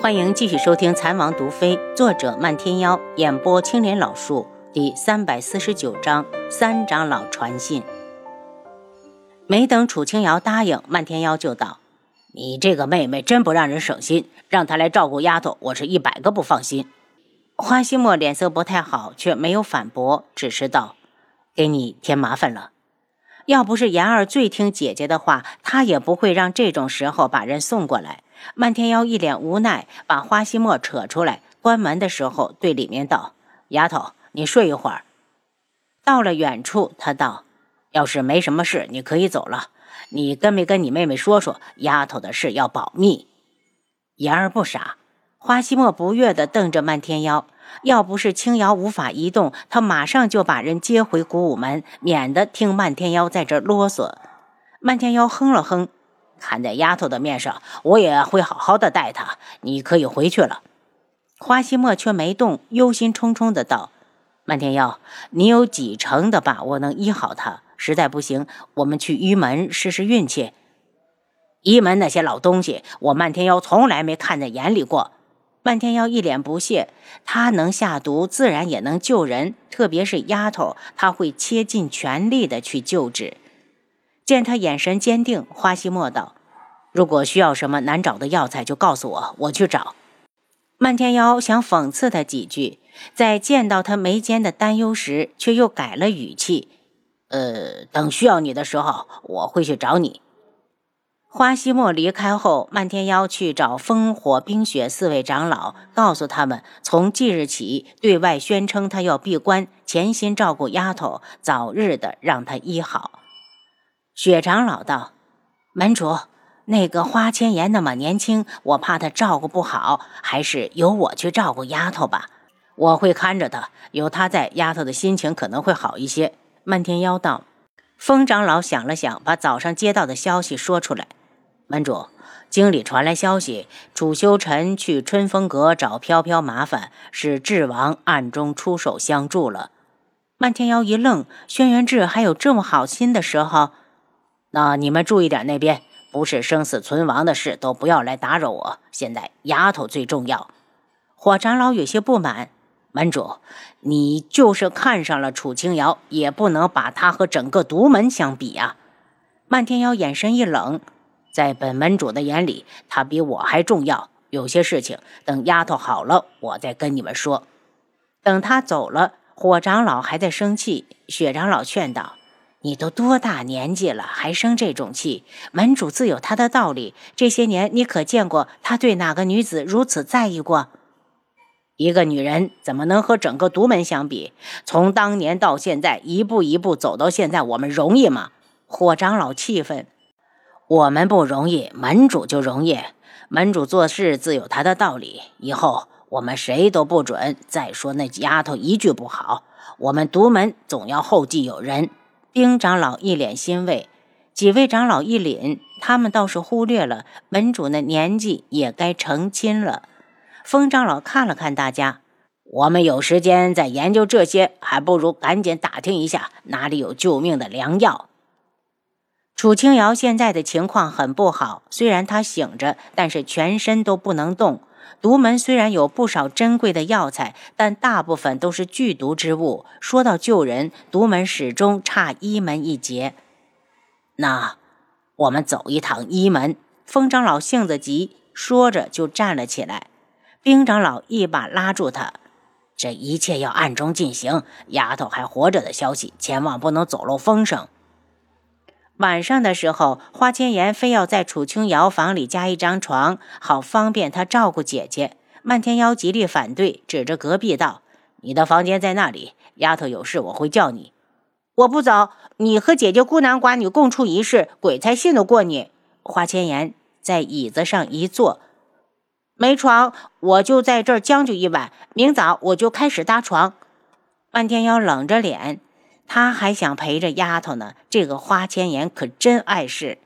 欢迎继续收听《残王毒妃》，作者漫天妖，演播青莲老树，第三百四十九章：三长老传信。没等楚清瑶答应，漫天妖就道：“你这个妹妹真不让人省心，让她来照顾丫头，我是一百个不放心。”花希墨脸色不太好，却没有反驳，只是道：“给你添麻烦了。要不是言儿最听姐姐的话，她也不会让这种时候把人送过来。”漫天妖一脸无奈，把花希墨扯出来。关门的时候，对里面道：“丫头，你睡一会儿。”到了远处，他道：“要是没什么事，你可以走了。你跟没跟你妹妹说说，丫头的事要保密。”言儿不傻，花希墨不悦地瞪着漫天妖。要不是青瑶无法移动，他马上就把人接回古武门，免得听漫天妖在这啰嗦。漫天妖哼了哼。看在丫头的面上，我也会好好的待她。你可以回去了。花希墨却没动，忧心忡忡的道：“漫天妖，你有几成的把握能医好她？实在不行，我们去医门试试运气。医门那些老东西，我漫天妖从来没看在眼里过。”漫天妖一脸不屑：“他能下毒，自然也能救人，特别是丫头，他会切尽全力的去救治。”见他眼神坚定，花希墨道：“如果需要什么难找的药材，就告诉我，我去找。”漫天妖想讽刺他几句，在见到他眉间的担忧时，却又改了语气：“呃，等需要你的时候，我会去找你。”花希墨离开后，漫天妖去找风火冰雪四位长老，告诉他们，从即日起对外宣称他要闭关，潜心照顾丫头，早日的让她医好。雪长老道：“门主，那个花千颜那么年轻，我怕她照顾不好，还是由我去照顾丫头吧。我会看着她，有她在，丫头的心情可能会好一些。”漫天妖道。风长老想了想，把早上接到的消息说出来：“门主，经理传来消息，楚修尘去春风阁找飘飘麻烦，是智王暗中出手相助了。”漫天妖一愣：“轩辕志还有这么好心的时候？”那你们注意点，那边不是生死存亡的事，都不要来打扰我。现在丫头最重要。火长老有些不满，门主，你就是看上了楚清瑶，也不能把她和整个独门相比啊。漫天妖眼神一冷，在本门主的眼里，她比我还重要。有些事情等丫头好了，我再跟你们说。等他走了，火长老还在生气，雪长老劝道。你都多大年纪了，还生这种气？门主自有他的道理。这些年，你可见过他对哪个女子如此在意过？一个女人怎么能和整个独门相比？从当年到现在，一步一步走到现在，我们容易吗？火长老气愤：我们不容易，门主就容易。门主做事自有他的道理。以后我们谁都不准再说那丫头一句不好。我们独门总要后继有人。丁长老一脸欣慰，几位长老一凛，他们倒是忽略了门主那年纪也该成亲了。风长老看了看大家，我们有时间再研究这些，还不如赶紧打听一下哪里有救命的良药。楚清瑶现在的情况很不好，虽然她醒着，但是全身都不能动。独门虽然有不少珍贵的药材，但大部分都是剧毒之物。说到救人，独门始终差一门一截。那我们走一趟一门。风长老性子急，说着就站了起来。冰长老一把拉住他：“这一切要暗中进行，丫头还活着的消息，千万不能走漏风声。”晚上的时候，花千颜非要在楚清瑶房里加一张床，好方便她照顾姐姐。漫天妖极力反对，指着隔壁道：“你的房间在那里，丫头有事我会叫你。我不走，你和姐姐孤男寡女共处一室，鬼才信得过你。”花千颜在椅子上一坐，没床，我就在这儿将就一晚，明早我就开始搭床。漫天妖冷着脸。他还想陪着丫头呢，这个花千颜可真碍事。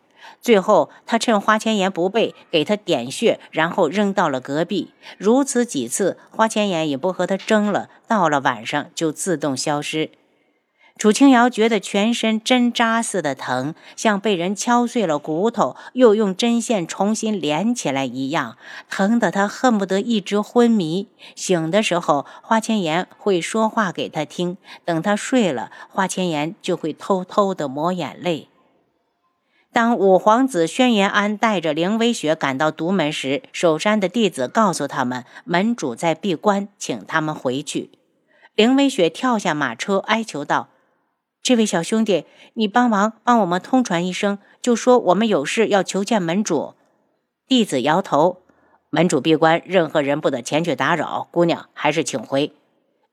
最后，他趁花千颜不备，给她点穴，然后扔到了隔壁。如此几次，花千颜也不和他争了。到了晚上，就自动消失。楚清瑶觉得全身针扎似的疼，像被人敲碎了骨头，又用针线重新连起来一样，疼得她恨不得一直昏迷。醒的时候，花千颜会说话给她听；等她睡了，花千颜就会偷偷的抹眼泪。当五皇子轩辕安带着凌微雪赶到独门时，守山的弟子告诉他们，门主在闭关，请他们回去。凌微雪跳下马车，哀求道。这位小兄弟，你帮忙帮我们通传一声，就说我们有事要求见门主。弟子摇头，门主闭关，任何人不得前去打扰。姑娘还是请回。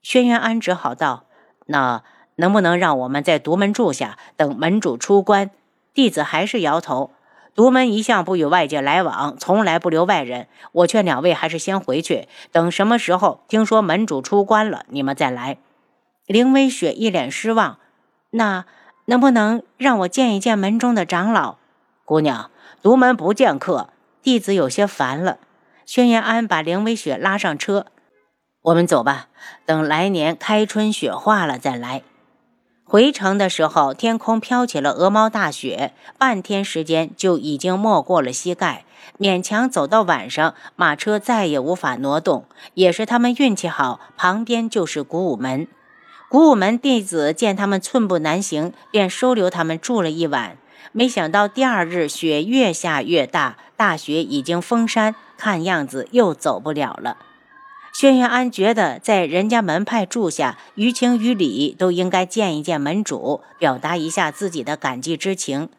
轩辕安只好道：“那能不能让我们在独门住下，等门主出关？”弟子还是摇头。独门一向不与外界来往，从来不留外人。我劝两位还是先回去，等什么时候听说门主出关了，你们再来。凌微雪一脸失望。那能不能让我见一见门中的长老？姑娘，独门不见客。弟子有些烦了。轩辕安把凌微雪拉上车，我们走吧。等来年开春雪化了再来。回城的时候，天空飘起了鹅毛大雪，半天时间就已经没过了膝盖。勉强走到晚上，马车再也无法挪动。也是他们运气好，旁边就是古武门。古武门弟子见他们寸步难行，便收留他们住了一晚。没想到第二日雪越下越大，大雪已经封山，看样子又走不了了。轩辕安觉得在人家门派住下，于情于理都应该见一见门主，表达一下自己的感激之情。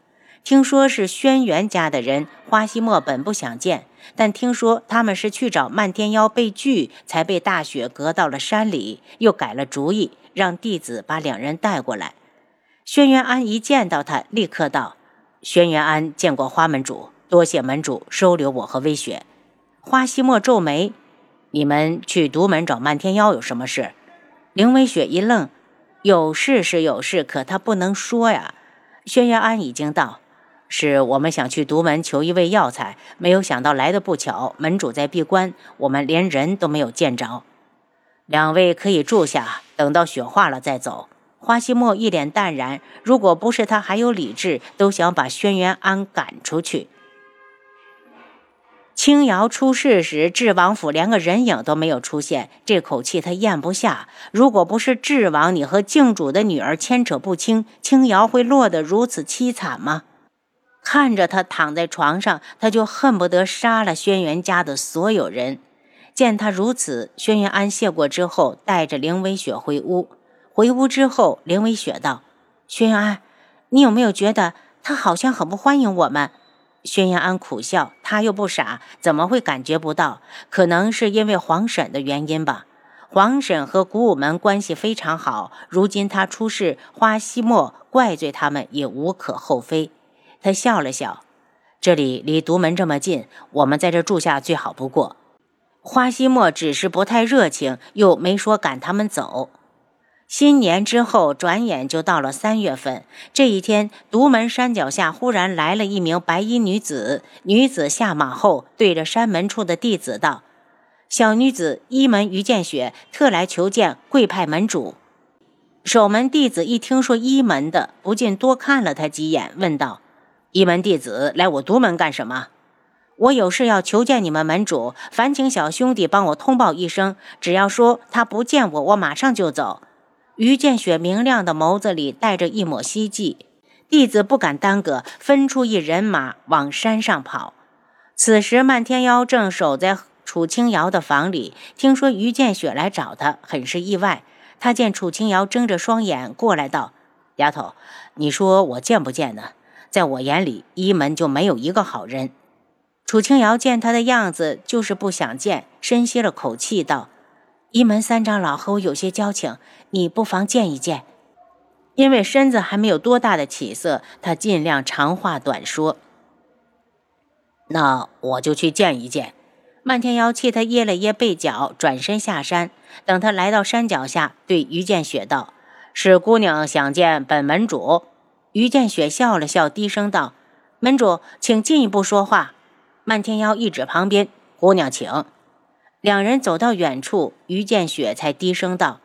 听说是轩辕家的人，花希墨本不想见，但听说他们是去找漫天妖被拒，才被大雪隔到了山里，又改了主意。让弟子把两人带过来。轩辕安一见到他，立刻道：“轩辕安见过花门主，多谢门主收留我和微雪。”花希墨皱眉：“你们去独门找漫天妖有什么事？”凌微雪一愣：“有事是有事，可他不能说呀。”轩辕安已经道：“是我们想去独门求一味药材，没有想到来的不巧，门主在闭关，我们连人都没有见着。”两位可以住下，等到雪化了再走。花希墨一脸淡然，如果不是他还有理智，都想把轩辕安赶出去。青瑶出事时，智王府连个人影都没有出现，这口气他咽不下。如果不是智王，你和靖主的女儿牵扯不清，青瑶会落得如此凄惨吗？看着他躺在床上，他就恨不得杀了轩辕家的所有人。见他如此，轩辕安谢过之后，带着凌微雪回屋。回屋之后，凌微雪道：“轩辕安，你有没有觉得他好像很不欢迎我们？”轩辕安苦笑，他又不傻，怎么会感觉不到？可能是因为皇婶的原因吧。皇婶和古武门关系非常好，如今他出事，花希墨怪罪他们也无可厚非。他笑了笑：“这里离独门这么近，我们在这住下最好不过。”花希墨只是不太热情，又没说赶他们走。新年之后，转眼就到了三月份。这一天，独门山脚下忽然来了一名白衣女子。女子下马后，对着山门处的弟子道：“小女子一门于见雪，特来求见贵派门主。”守门弟子一听说一门的，不禁多看了他几眼，问道：“一门弟子来我独门干什么？”我有事要求见你们门主，烦请小兄弟帮我通报一声。只要说他不见我，我马上就走。于建雪明亮的眸子里带着一抹希冀，弟子不敢耽搁，分出一人马往山上跑。此时漫天妖正守在楚清瑶的房里，听说于建雪来找他，很是意外。他见楚清瑶睁着双眼过来，道：“丫头，你说我见不见呢？在我眼里，一门就没有一个好人。”楚清瑶见他的样子，就是不想见，深吸了口气，道：“一门三长老和我有些交情，你不妨见一见。”因为身子还没有多大的起色，他尽量长话短说。那我就去见一见。漫天妖气他掖了掖被角，转身下山。等他来到山脚下，对于建雪道：“是姑娘想见本门主。”于建雪笑了笑，低声道：“门主，请进一步说话。”漫天妖一指旁边，姑娘请。两人走到远处，于见雪才低声道：“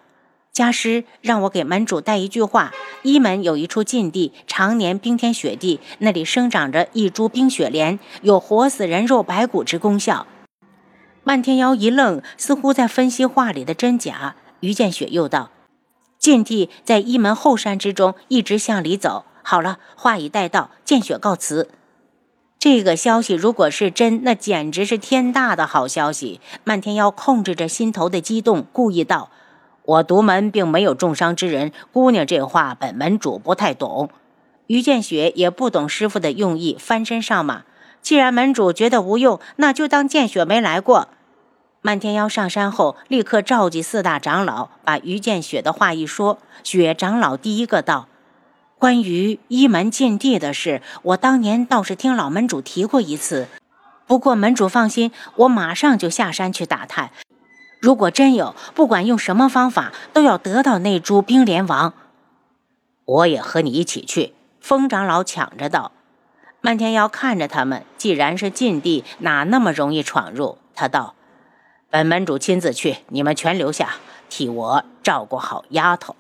家师让我给门主带一句话：一门有一处禁地，常年冰天雪地，那里生长着一株冰雪莲，有活死人肉白骨之功效。漫天妖一愣，似乎在分析话里的真假。于建雪又道：“禁地在一门后山之中，一直向里走。好了，话已带到，见雪告辞。”这个消息如果是真，那简直是天大的好消息。漫天妖控制着心头的激动，故意道。我独门并没有重伤之人，姑娘这话本门主不太懂。于建雪也不懂师傅的用意，翻身上马。既然门主觉得无用，那就当见雪没来过。漫天妖上山后，立刻召集四大长老，把于建雪的话一说。雪长老第一个道：“关于一门禁地的事，我当年倒是听老门主提过一次。不过门主放心，我马上就下山去打探。”如果真有，不管用什么方法，都要得到那株冰莲王。我也和你一起去。风长老抢着道。漫天妖看着他们，既然是禁地，哪那么容易闯入？他道：“本门主亲自去，你们全留下，替我照顾好丫头。”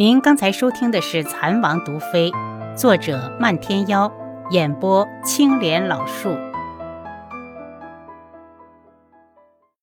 您刚才收听的是《蚕王毒妃》，作者漫天妖，演播青莲老树。